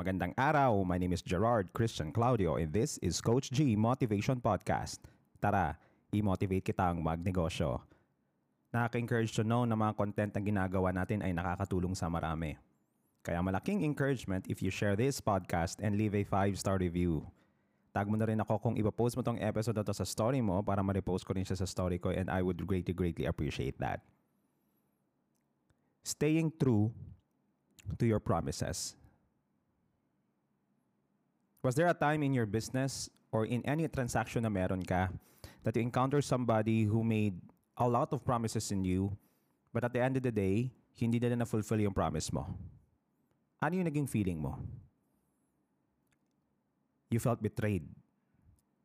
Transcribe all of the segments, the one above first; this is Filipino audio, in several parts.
Magandang araw, my name is Gerard Christian Claudio and this is Coach G Motivation Podcast. Tara, i-motivate kitang magnegosyo. Nakaka-encourage to know na mga content na ginagawa natin ay nakakatulong sa marami. Kaya malaking encouragement if you share this podcast and leave a 5-star review. Tag mo na rin ako kung ipopost mo tong episode na to sa story mo para ma-repost ko rin siya sa story ko and I would greatly, greatly appreciate that. Staying true to your promises. Was there a time in your business or in any transaction na meron ka that you encounter somebody who made a lot of promises in you but at the end of the day, hindi nila na-fulfill yung promise mo? Ano yung naging feeling mo? You felt betrayed.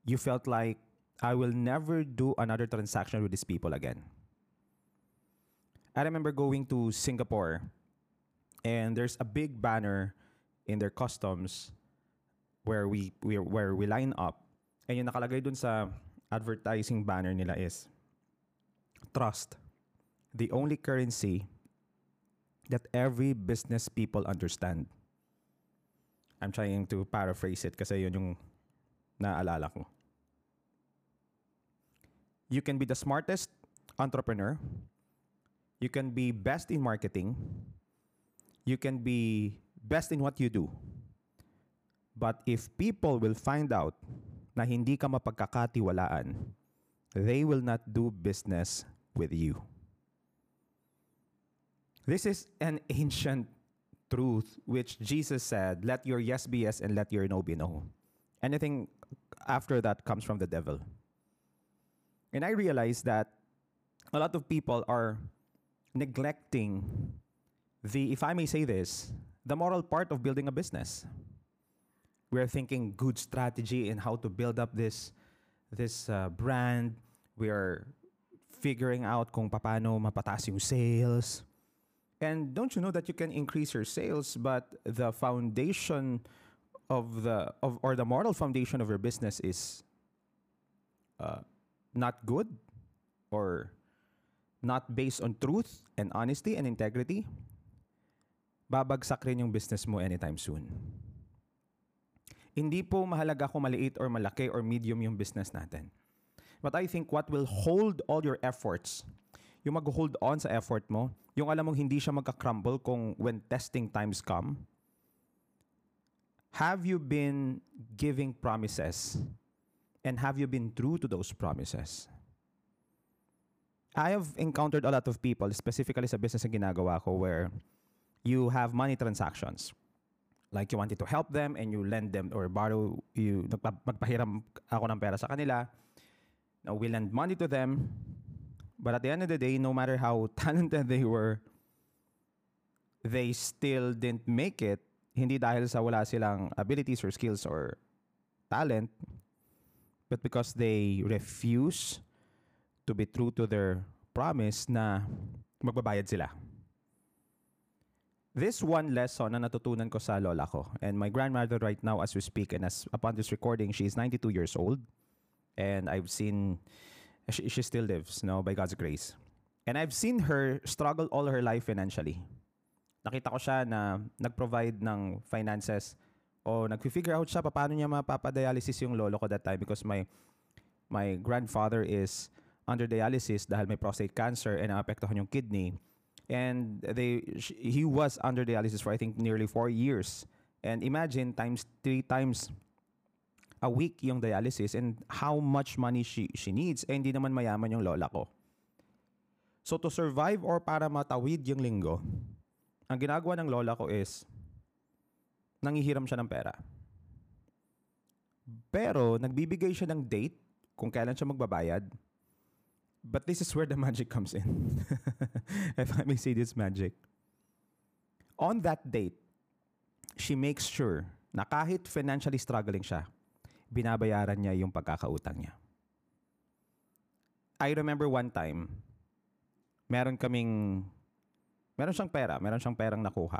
You felt like, I will never do another transaction with these people again. I remember going to Singapore and there's a big banner in their customs where we, we where we line up. And yung nakalagay dun sa advertising banner nila is trust the only currency that every business people understand. I'm trying to paraphrase it kasi yun yung naalala ko. You can be the smartest entrepreneur. You can be best in marketing. You can be best in what you do But if people will find out na hindi ka mapagkakatiwalaan, they will not do business with you. This is an ancient truth which Jesus said, let your yes be yes and let your no be no. Anything after that comes from the devil. And I realized that a lot of people are neglecting the, if I may say this, the moral part of building a business we're thinking good strategy and how to build up this this uh, brand. We are figuring out kung paano mapataas yung sales. And don't you know that you can increase your sales, but the foundation of the of or the moral foundation of your business is uh, not good or not based on truth and honesty and integrity, babagsak rin yung business mo anytime soon. Hindi po mahalaga kung maliit or malaki or medium yung business natin. But I think what will hold all your efforts, yung mag-hold on sa effort mo, yung alam mong hindi siya magka-crumble kung when testing times come, have you been giving promises and have you been true to those promises? I have encountered a lot of people, specifically sa business na ginagawa ko, where you have money transactions like you wanted to help them and you lend them or borrow you magpahiram ako ng pera sa kanila. Now we lend money to them. But at the end of the day no matter how talented they were they still didn't make it. Hindi dahil sa wala silang abilities or skills or talent but because they refuse to be true to their promise na magbabayad sila this one lesson na natutunan ko sa lola ko. And my grandmother right now as we speak and as upon this recording, she is 92 years old. And I've seen, she, she still lives, no, by God's grace. And I've seen her struggle all her life financially. Nakita ko siya na nag-provide ng finances o nag-figure out siya paano niya mapapadialysis yung lolo ko that time because my my grandfather is under dialysis dahil may prostate cancer and naapektuhan yung kidney and they he was under dialysis for I think nearly four years. And imagine times three times a week yung dialysis and how much money she she needs. Eh, hindi naman mayaman yung lola ko. So to survive or para matawid yung linggo, ang ginagawa ng lola ko is nangihiram siya ng pera. Pero nagbibigay siya ng date kung kailan siya magbabayad But this is where the magic comes in. if I may say this magic. On that date, she makes sure na kahit financially struggling siya, binabayaran niya yung pagkakautang niya. I remember one time, meron kaming, meron siyang pera, meron siyang perang nakuha.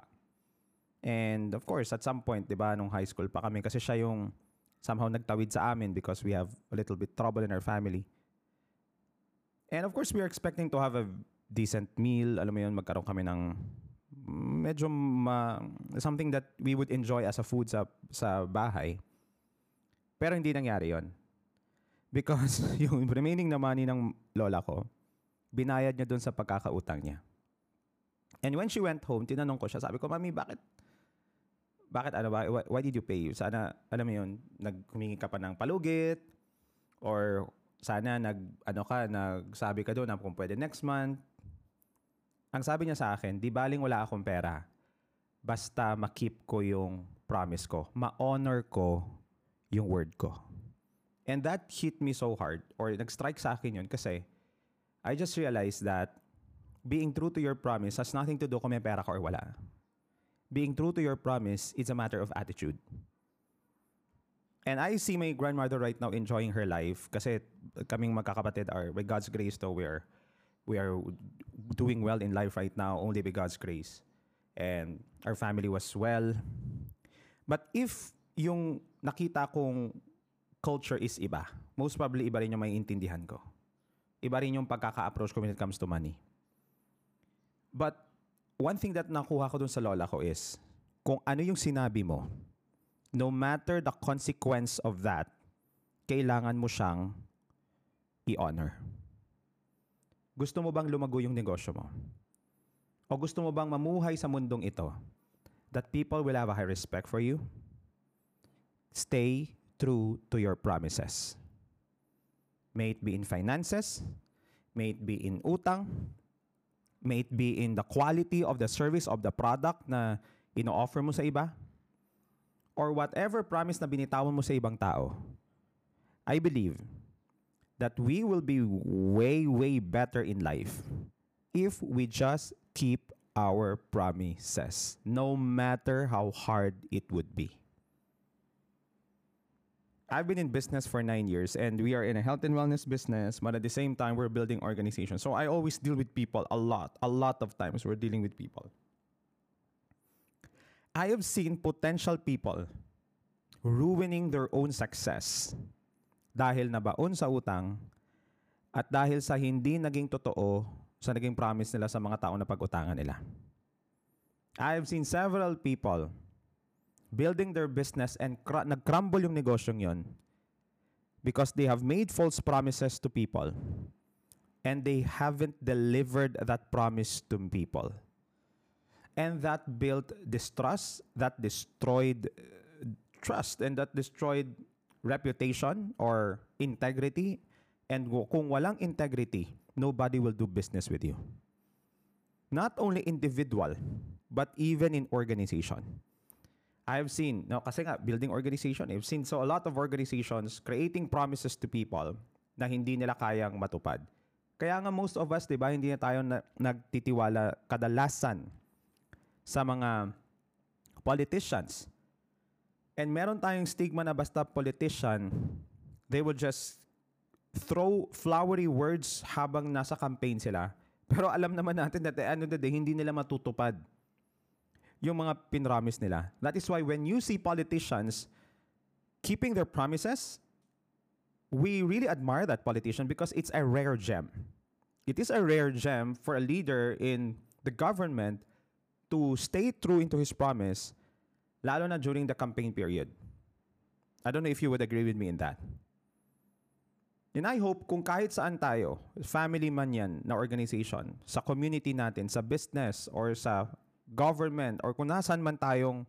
And of course, at some point, di ba, nung high school pa kami, kasi siya yung somehow nagtawid sa amin because we have a little bit trouble in our family. And of course, we are expecting to have a decent meal. Alam mo yun, magkaroon kami ng medyo ma, something that we would enjoy as a food sa, sa bahay. Pero hindi nangyari yon Because yung remaining na money ng lola ko, binayad niya dun sa pagkakautang niya. And when she went home, tinanong ko siya, sabi ko, Mami, bakit bakit ano ba why, why did you pay sana alam mo yun naghumingi ka pa ng palugit or sana nag ano ka nagsabi ka doon na kung pwede next month. Ang sabi niya sa akin di baling wala akong pera. Basta ma-keep ko yung promise ko. Ma-honor ko yung word ko. And that hit me so hard or nag-strike sa akin yun kasi I just realized that being true to your promise has nothing to do kung may pera ka or wala. Being true to your promise is a matter of attitude. And I see my grandmother right now enjoying her life kasi kaming magkakapatid are, by God's grace though, we are, we are doing well in life right now only by God's grace. And our family was well. But if yung nakita kong culture is iba, most probably iba rin yung may intindihan ko. Iba rin yung pagkaka-approach ko when it comes to money. But one thing that nakuha ko dun sa lola ko is, kung ano yung sinabi mo, no matter the consequence of that, kailangan mo siyang i-honor. Gusto mo bang lumago yung negosyo mo? O gusto mo bang mamuhay sa mundong ito that people will have a high respect for you? Stay true to your promises. May it be in finances, may it be in utang, may it be in the quality of the service of the product na ino-offer mo sa iba, or whatever promise na binitawan mo sa ibang tao, I believe that we will be way, way better in life if we just keep our promises, no matter how hard it would be. I've been in business for nine years and we are in a health and wellness business, but at the same time, we're building organizations. So I always deal with people a lot. A lot of times, we're dealing with people. I have seen potential people ruining their own success dahil nabaon sa utang at dahil sa hindi naging totoo sa naging promise nila sa mga tao na pag-utangan nila. I have seen several people building their business and cr- nag-crumble yung negosyong yon because they have made false promises to people and they haven't delivered that promise to people. And that built distrust, that destroyed uh, trust, and that destroyed reputation or integrity. And kung walang integrity, nobody will do business with you. Not only individual, but even in organization. I've seen, no, kasi nga, building organization, I've seen so a lot of organizations creating promises to people na hindi nila kayang matupad. Kaya nga most of us, di ba, hindi na tayo na, nagtitiwala kadalasan sa mga politicians. And meron tayong stigma na basta politician, they will just throw flowery words habang nasa campaign sila. Pero alam naman natin that at the end of the day, hindi nila matutupad yung mga pinramis nila. That is why when you see politicians keeping their promises, we really admire that politician because it's a rare gem. It is a rare gem for a leader in the government to stay true into his promise, lalo na during the campaign period. I don't know if you would agree with me in that. And I hope kung kahit saan tayo, family man yan na organization, sa community natin, sa business, or sa government or kung nasan man tayong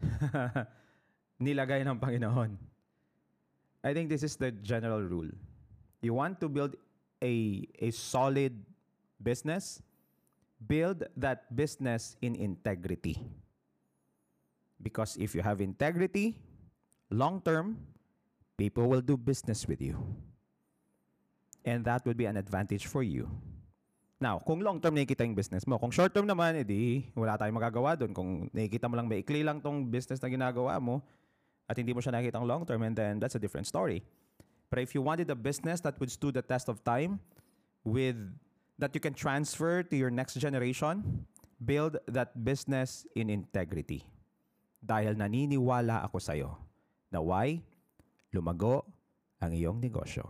nilagay ng Panginoon. I think this is the general rule. You want to build a, a solid business, build that business in integrity. Because if you have integrity, long term, people will do business with you. And that would be an advantage for you. Now, kung long term nakikita yung business mo, kung short term naman, edi wala tayong magagawa doon. Kung nakikita mo lang maikli lang tong business na ginagawa mo at hindi mo siya nakikita ang long term, and then that's a different story. But if you wanted a business that would stood the test of time with that you can transfer to your next generation, build that business in integrity. Dahil naniniwala ako sa'yo na why? Lumago ang iyong negosyo.